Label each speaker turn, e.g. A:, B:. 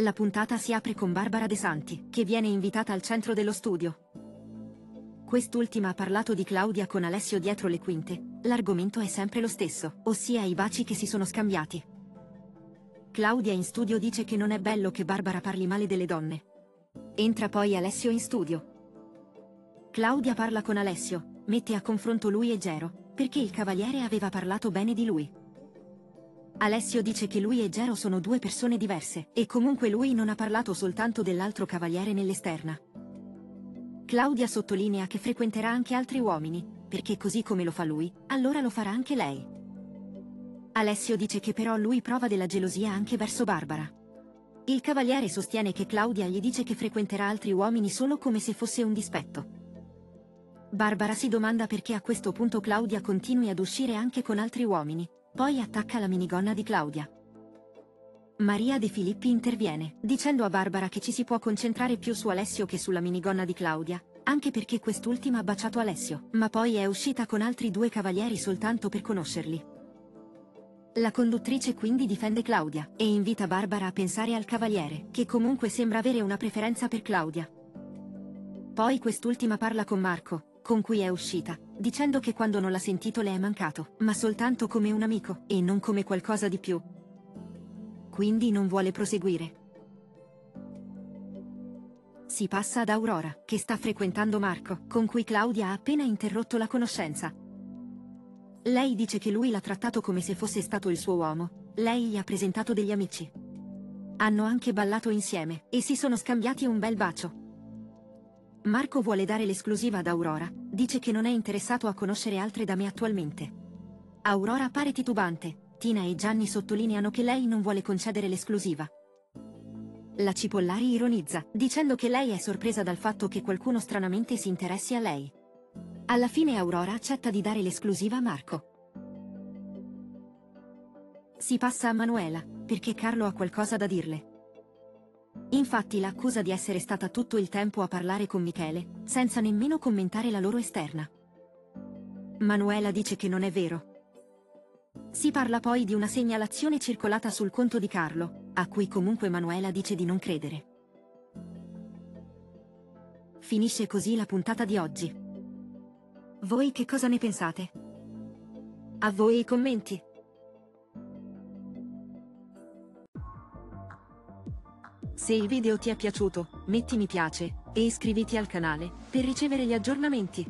A: La puntata si apre con Barbara De Santi, che viene invitata al centro dello studio. Quest'ultima ha parlato di Claudia con Alessio dietro le quinte. L'argomento è sempre lo stesso, ossia i baci che si sono scambiati. Claudia in studio dice che non è bello che Barbara parli male delle donne. Entra poi Alessio in studio. Claudia parla con Alessio, mette a confronto lui e Gero, perché il cavaliere aveva parlato bene di lui. Alessio dice che lui e Gero sono due persone diverse, e comunque lui non ha parlato soltanto dell'altro cavaliere nell'esterna. Claudia sottolinea che frequenterà anche altri uomini, perché così come lo fa lui, allora lo farà anche lei. Alessio dice che però lui prova della gelosia anche verso Barbara. Il cavaliere sostiene che Claudia gli dice che frequenterà altri uomini solo come se fosse un dispetto. Barbara si domanda perché a questo punto Claudia continui ad uscire anche con altri uomini, poi attacca la minigonna di Claudia. Maria De Filippi interviene, dicendo a Barbara che ci si può concentrare più su Alessio che sulla minigonna di Claudia, anche perché quest'ultima ha baciato Alessio, ma poi è uscita con altri due cavalieri soltanto per conoscerli. La conduttrice quindi difende Claudia e invita Barbara a pensare al cavaliere, che comunque sembra avere una preferenza per Claudia. Poi quest'ultima parla con Marco, con cui è uscita, dicendo che quando non l'ha sentito le è mancato, ma soltanto come un amico, e non come qualcosa di più. Quindi non vuole proseguire. Si passa ad Aurora, che sta frequentando Marco, con cui Claudia ha appena interrotto la conoscenza. Lei dice che lui l'ha trattato come se fosse stato il suo uomo, lei gli ha presentato degli amici. Hanno anche ballato insieme, e si sono scambiati un bel bacio. Marco vuole dare l'esclusiva ad Aurora, dice che non è interessato a conoscere altre dame attualmente. Aurora pare titubante, Tina e Gianni sottolineano che lei non vuole concedere l'esclusiva. La Cipollari ironizza, dicendo che lei è sorpresa dal fatto che qualcuno stranamente si interessi a lei. Alla fine Aurora accetta di dare l'esclusiva a Marco. Si passa a Manuela, perché Carlo ha qualcosa da dirle. Infatti la accusa di essere stata tutto il tempo a parlare con Michele, senza nemmeno commentare la loro esterna. Manuela dice che non è vero. Si parla poi di una segnalazione circolata sul conto di Carlo, a cui comunque Manuela dice di non credere. Finisce così la puntata di oggi. Voi che cosa ne pensate? A voi i commenti. Se il video ti è piaciuto, metti mi piace e iscriviti al canale per ricevere gli aggiornamenti.